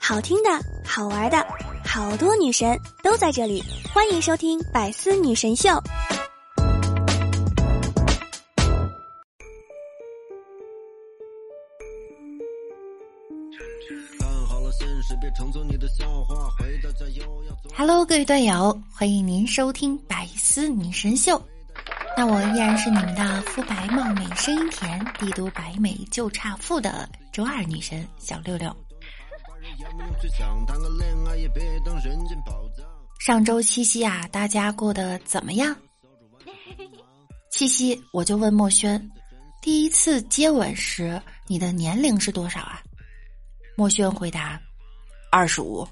好听的，好玩的，好多女神都在这里，欢迎收听《百思女神秀》。Hello，各位段友，欢迎您收听《百思女神秀》。那我依然是你们的肤白貌美、声音甜、帝都白美就差富的周二女神小六六。上周七夕啊，大家过得怎么样？七夕，我就问墨轩，第一次接吻时，你的年龄是多少啊？墨轩回答：二十五。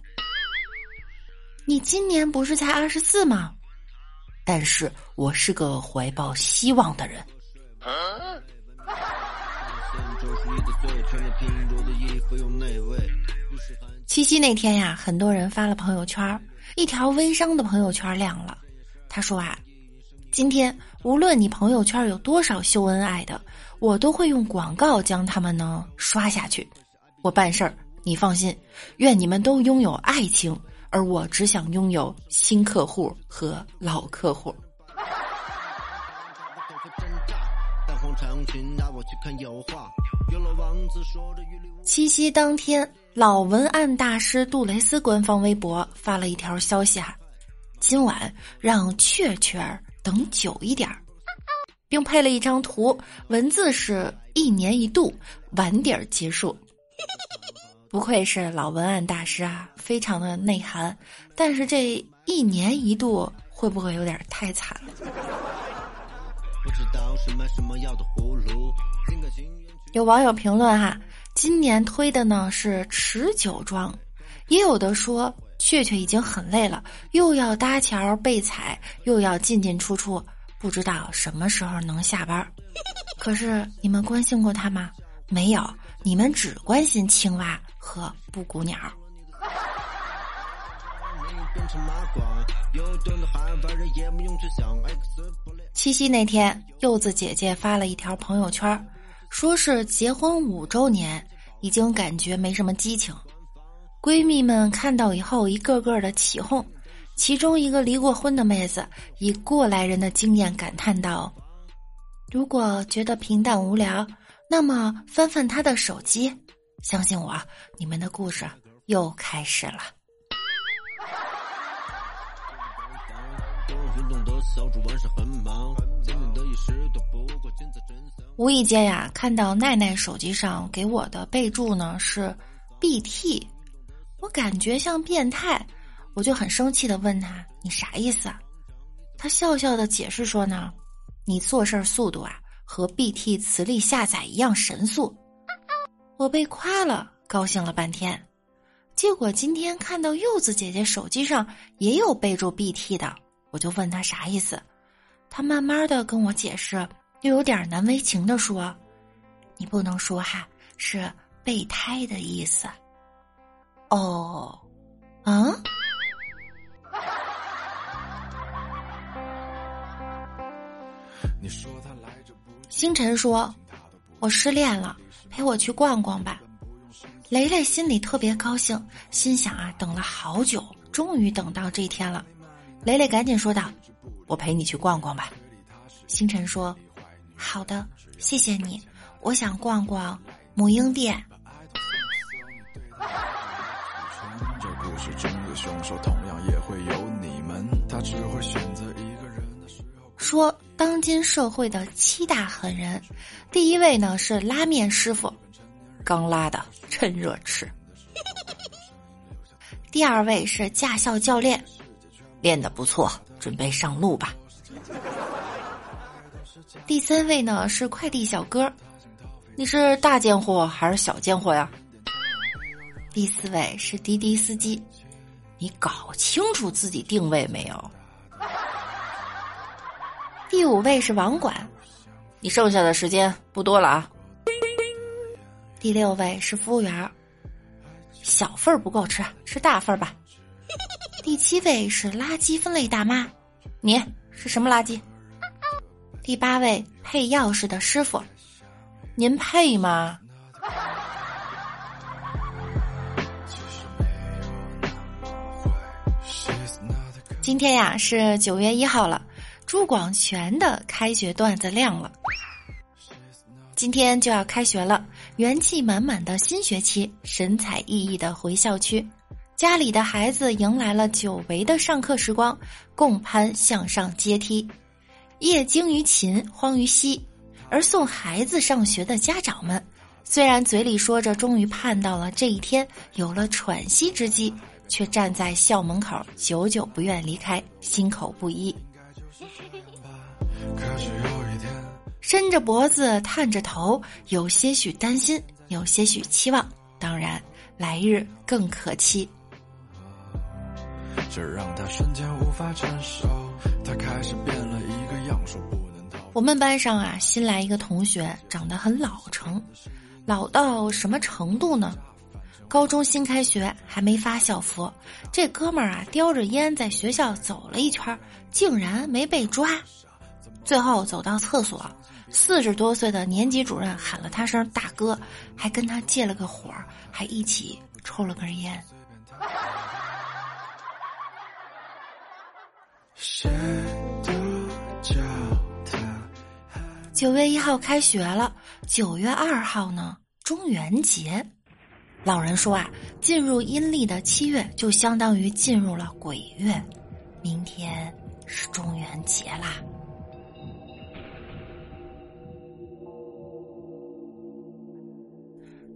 你今年不是才二十四吗？但是我是个怀抱希望的人。七夕那天呀，很多人发了朋友圈，一条微商的朋友圈亮了。他说啊，今天无论你朋友圈有多少秀恩爱的，我都会用广告将他们呢刷下去。我办事儿，你放心。愿你们都拥有爱情。而我只想拥有新客户和老客户。七夕当天，老文案大师杜蕾斯官方微博发了一条消息啊，今晚让雀雀儿等久一点儿，并配了一张图，文字是一年一度，晚点结束。不愧是老文案大师啊，非常的内涵。但是这一年一度会不会有点太惨了？有网友评论哈，今年推的呢是持久装，也有的说雀雀已经很累了，又要搭桥被踩，又要进进出出，不知道什么时候能下班。可是你们关心过他吗？没有，你们只关心青蛙。和布谷鸟。七夕那天，柚子姐姐发了一条朋友圈，说是结婚五周年，已经感觉没什么激情。闺蜜们看到以后，一个个的起哄。其中一个离过婚的妹子，以过来人的经验感叹道：“如果觉得平淡无聊，那么翻翻他的手机。”相信我，你们的故事又开始了。无意间呀，看到奈奈手机上给我的备注呢是 “BT”，我感觉像变态，我就很生气的问他：“你啥意思？”他笑笑的解释说呢：“你做事速度啊，和 BT 磁力下载一样神速。”我被夸了，高兴了半天，结果今天看到柚子姐姐手机上也有备注 BT 的，我就问她啥意思，她慢慢的跟我解释，又有点难为情的说：“你不能说哈，是备胎的意思。”哦，嗯。你说他？星辰说：“我失恋了。”陪我去逛逛吧，雷雷心里特别高兴，心想啊，等了好久，终于等到这一天了。雷雷赶紧说道：“我陪你去逛逛吧。”星辰说：“好的，谢谢你，我想逛逛母婴店。”说当今社会的七大狠人，第一位呢是拉面师傅，刚拉的趁热吃。第二位是驾校教练，练得不错，准备上路吧。第三位呢是快递小哥，你是大件货还是小件货呀？第四位是滴滴司机，你搞清楚自己定位没有？第五位是网管，你剩下的时间不多了啊。第六位是服务员，小份儿不够吃，吃大份儿吧。第七位是垃圾分类大妈，你是什么垃圾？第八位配钥匙的师傅，您配吗？今天呀是九月一号了。朱广权的开学段子亮了。今天就要开学了，元气满满的新学期，神采奕奕的回校区，家里的孩子迎来了久违的上课时光，共攀向上阶梯，业精于勤，荒于嬉。而送孩子上学的家长们，虽然嘴里说着终于盼到了这一天，有了喘息之机，却站在校门口，久久不愿离开，心口不一。伸着脖子，探着头，有些许担心，有些许期望，当然，来日更可期。这让他瞬间无法承受，他开始变了一个样，说不。我们班上啊，新来一个同学，长得很老成，老到什么程度呢？高中新开学还没发校服，这哥们儿啊，叼着烟在学校走了一圈，竟然没被抓。最后走到厕所，四十多岁的年级主任喊了他声大哥，还跟他借了个火，还一起抽了根烟。谁都叫。九月一号开学了，九月二号呢，中元节。老人说啊，进入阴历的七月就相当于进入了鬼月，明天是中元节啦。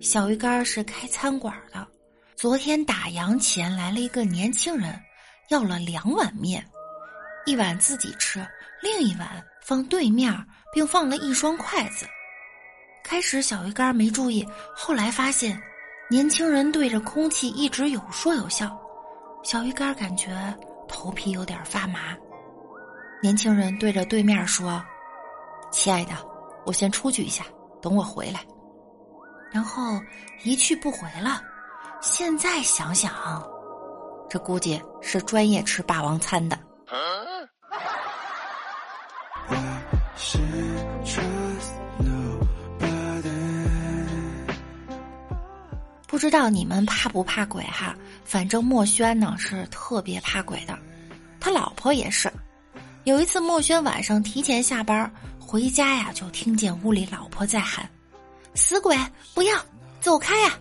小鱼干是开餐馆的，昨天打烊前来了一个年轻人，要了两碗面，一碗自己吃，另一碗放对面。并放了一双筷子。开始小鱼干没注意，后来发现年轻人对着空气一直有说有笑。小鱼干感觉头皮有点发麻。年轻人对着对面说：“亲爱的，我先出去一下，等我回来。”然后一去不回了。现在想想，这估计是专业吃霸王餐的。不知道你们怕不怕鬼哈？反正墨轩呢是特别怕鬼的，他老婆也是。有一次墨轩晚上提前下班回家呀，就听见屋里老婆在喊：“死鬼，不要走开呀！”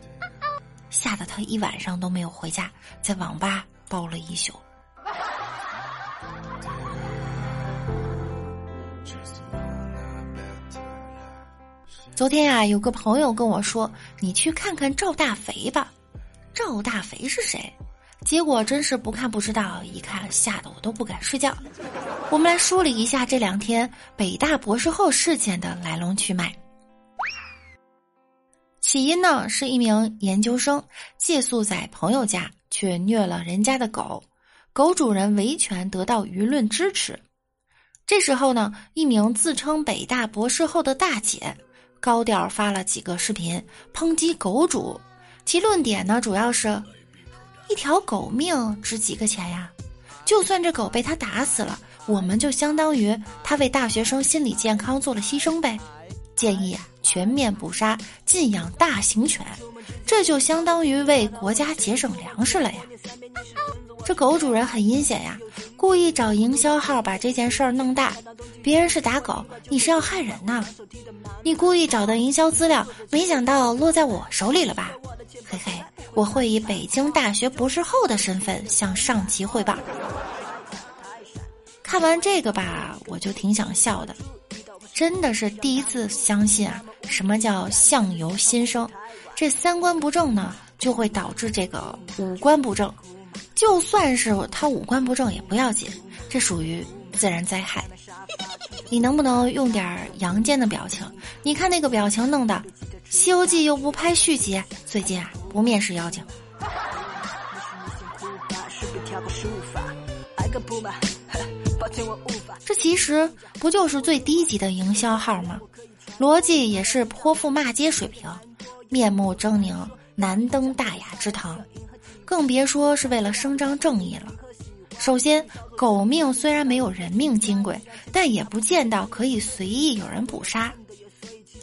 吓得他一晚上都没有回家，在网吧包了一宿。昨天呀，有个朋友跟我说：“你去看看赵大肥吧。”赵大肥是谁？结果真是不看不知道，一看吓得我都不敢睡觉。我们来梳理一下这两天北大博士后事件的来龙去脉。起因呢，是一名研究生借宿在朋友家，却虐了人家的狗，狗主人维权得到舆论支持。这时候呢，一名自称北大博士后的大姐。高调发了几个视频抨击狗主，其论点呢主要是，一条狗命值几个钱呀？就算这狗被他打死了，我们就相当于他为大学生心理健康做了牺牲呗。建议啊全面捕杀，禁养大型犬，这就相当于为国家节省粮食了呀。这狗主人很阴险呀，故意找营销号把这件事儿弄大。别人是打狗，你是要害人呐？你故意找的营销资料，没想到落在我手里了吧？嘿嘿，我会以北京大学博士后的身份向上级汇报。看完这个吧，我就挺想笑的，真的是第一次相信啊，什么叫相由心生？这三观不正呢，就会导致这个五官不正。就算是他五官不正也不要紧，这属于自然灾害。你能不能用点阳间的表情？你看那个表情弄的，《西游记》又不拍续集，最近啊不面试妖精。这其实不就是最低级的营销号吗？逻辑也是泼妇骂街水平，面目狰狞，难登大雅之堂。更别说是为了声张正义了。首先，狗命虽然没有人命金贵，但也不见到可以随意有人捕杀。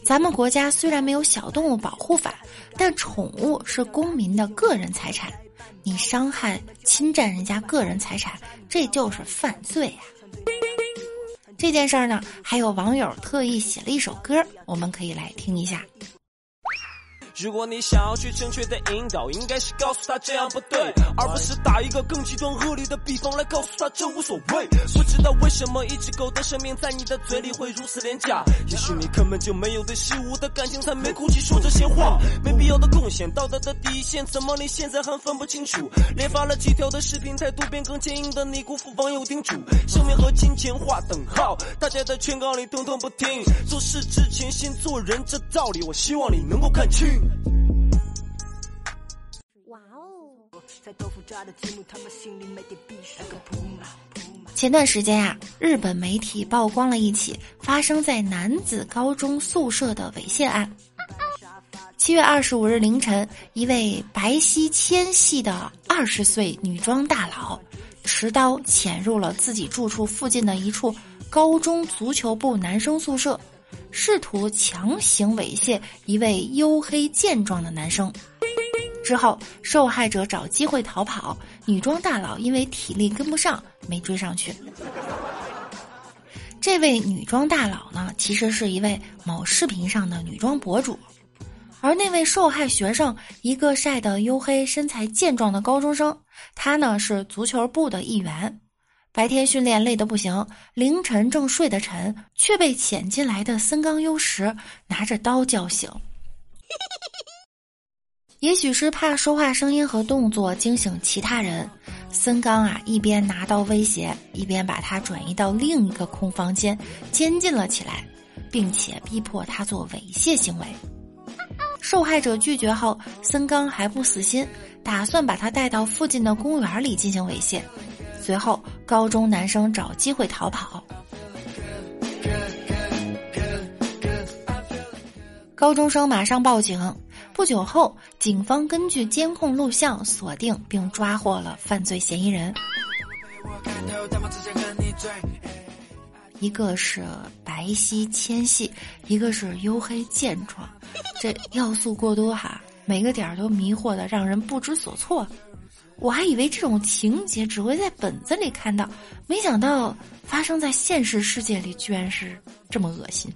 咱们国家虽然没有小动物保护法，但宠物是公民的个人财产，你伤害、侵占人家个人财产，这就是犯罪呀。这件事儿呢，还有网友特意写了一首歌，我们可以来听一下。如果你想要去正确的引导，应该是告诉他这样不对，而不是打一个更极端恶劣的比方来告诉他这无所谓。不知道为什么一只狗的生命在你的嘴里会如此廉价？也许你根本就没有对习物的感情，才没骨气说这些话。没必要的贡献，道德的底线，怎么你现在还分不清楚？连发了几条的视频，态度变更坚硬的你，辜负网友叮嘱。生命和金钱划等号，大家在劝告你通通不听。做事之前先做人，这道理我希望你能够看清。前段时间呀，日本媒体曝光了一起发生在男子高中宿舍的猥亵案。七月二十五日凌晨，一位白皙纤细的二十岁女装大佬，持刀潜入了自己住处附近的一处高中足球部男生宿舍。试图强行猥亵一位黝黑健壮的男生，之后受害者找机会逃跑，女装大佬因为体力跟不上没追上去。这位女装大佬呢，其实是一位某视频上的女装博主，而那位受害学生，一个晒得黝黑、身材健壮的高中生，他呢是足球部的一员。白天训练累得不行，凌晨正睡得沉，却被潜进来的森冈优实拿着刀叫醒。也许是怕说话声音和动作惊醒其他人，森刚啊一边拿刀威胁，一边把他转移到另一个空房间监禁了起来，并且逼迫他做猥亵行为。受害者拒绝后，森刚还不死心，打算把他带到附近的公园里进行猥亵。随后，高中男生找机会逃跑。高中生马上报警。不久后，警方根据监控录像锁定并抓获了犯罪嫌疑人。一个是白皙纤细，一个是黝黑健壮，这要素过多哈，每个点儿都迷惑的让人不知所措。我还以为这种情节只会在本子里看到，没想到发生在现实世界里居然是这么恶心。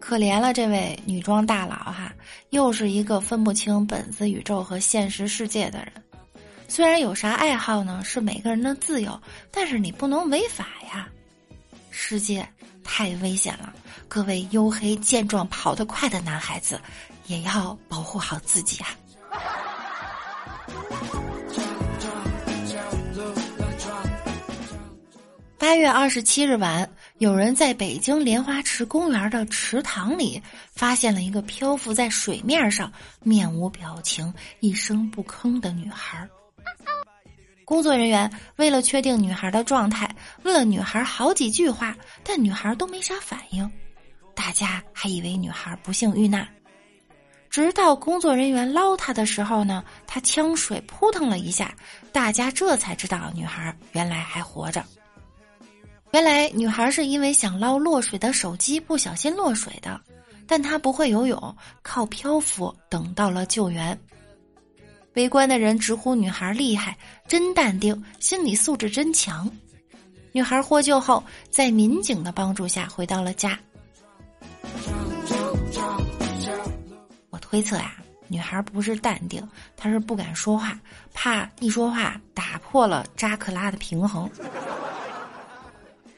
可怜了这位女装大佬哈，又是一个分不清本子宇宙和现实世界的人。虽然有啥爱好呢是每个人的自由，但是你不能违法呀。世界太危险了，各位黝黑健壮、跑得快的男孩子。也要保护好自己啊！八月二十七日晚，有人在北京莲花池公园的池塘里发现了一个漂浮在水面上、面无表情、一声不吭的女孩。工作人员为了确定女孩的状态，问了女孩好几句话，但女孩都没啥反应。大家还以为女孩不幸遇难。直到工作人员捞她的时候呢，她呛水扑腾了一下，大家这才知道女孩原来还活着。原来女孩是因为想捞落水的手机不小心落水的，但她不会游泳，靠漂浮等到了救援。围观的人直呼女孩厉害，真淡定，心理素质真强。女孩获救后，在民警的帮助下回到了家。我推测呀，女孩不是淡定，她是不敢说话，怕一说话打破了扎克拉的平衡。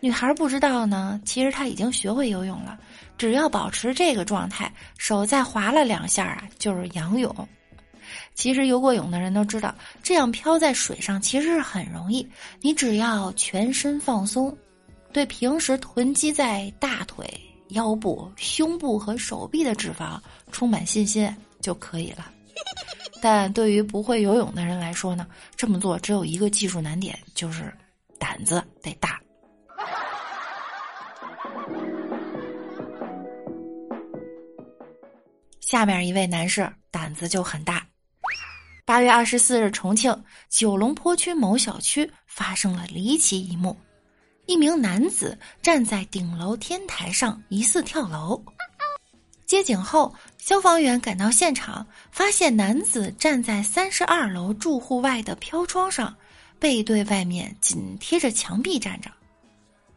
女孩不知道呢，其实她已经学会游泳了，只要保持这个状态，手再划了两下啊，就是仰泳。其实游过泳的人都知道，这样漂在水上其实是很容易，你只要全身放松，对平时囤积在大腿。腰部、胸部和手臂的脂肪充满信心就可以了。但对于不会游泳的人来说呢，这么做只有一个技术难点，就是胆子得大。下面一位男士胆子就很大。八月二十四日，重庆九龙坡区某小区发生了离奇一幕。一名男子站在顶楼天台上，疑似跳楼。接警后，消防员赶到现场，发现男子站在三十二楼住户外的飘窗上，背对外面，紧贴着墙壁站着。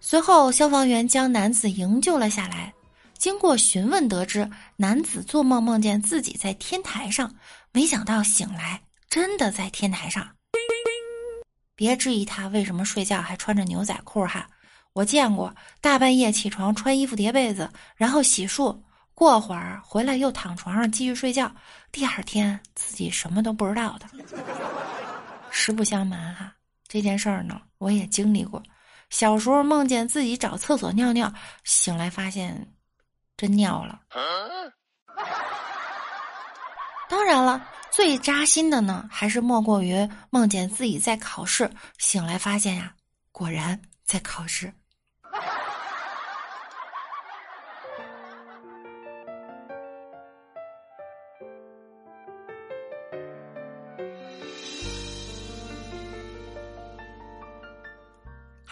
随后，消防员将男子营救了下来。经过询问，得知男子做梦梦见自己在天台上，没想到醒来真的在天台上。别质疑他为什么睡觉还穿着牛仔裤哈，我见过大半夜起床穿衣服叠被子，然后洗漱，过会儿回来又躺床上继续睡觉，第二天自己什么都不知道的。实不相瞒哈，这件事儿呢我也经历过。小时候梦见自己找厕所尿尿，醒来发现真尿了。当然了，最扎心的呢，还是莫过于梦见自己在考试，醒来发现呀，果然在考试。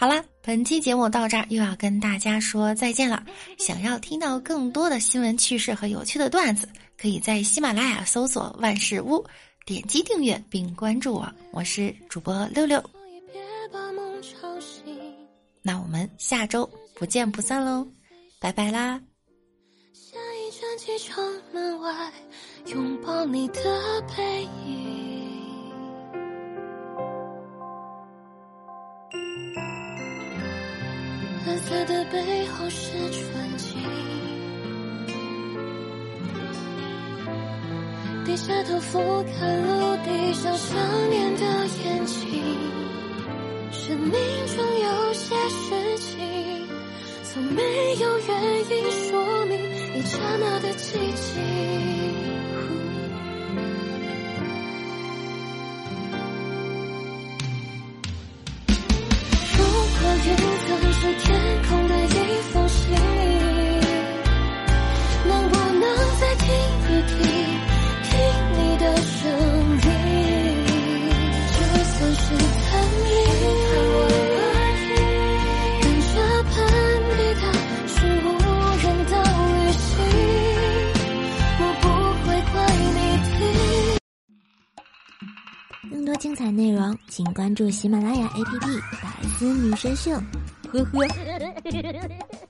好啦，本期节目到这儿又要跟大家说再见了。想要听到更多的新闻趣事和有趣的段子，可以在喜马拉雅搜索“万事屋”，点击订阅并关注我。我是主播六六，那我们下周不见不散喽，拜拜啦！下一站机场门外，拥抱你的背影。蓝色的背后是纯净，低下头俯瞰陆地上想念的眼睛。生命中有些事情，从没有原因说明一刹那的寂静。关注喜马拉雅 APP《百思女神秀》。呵呵。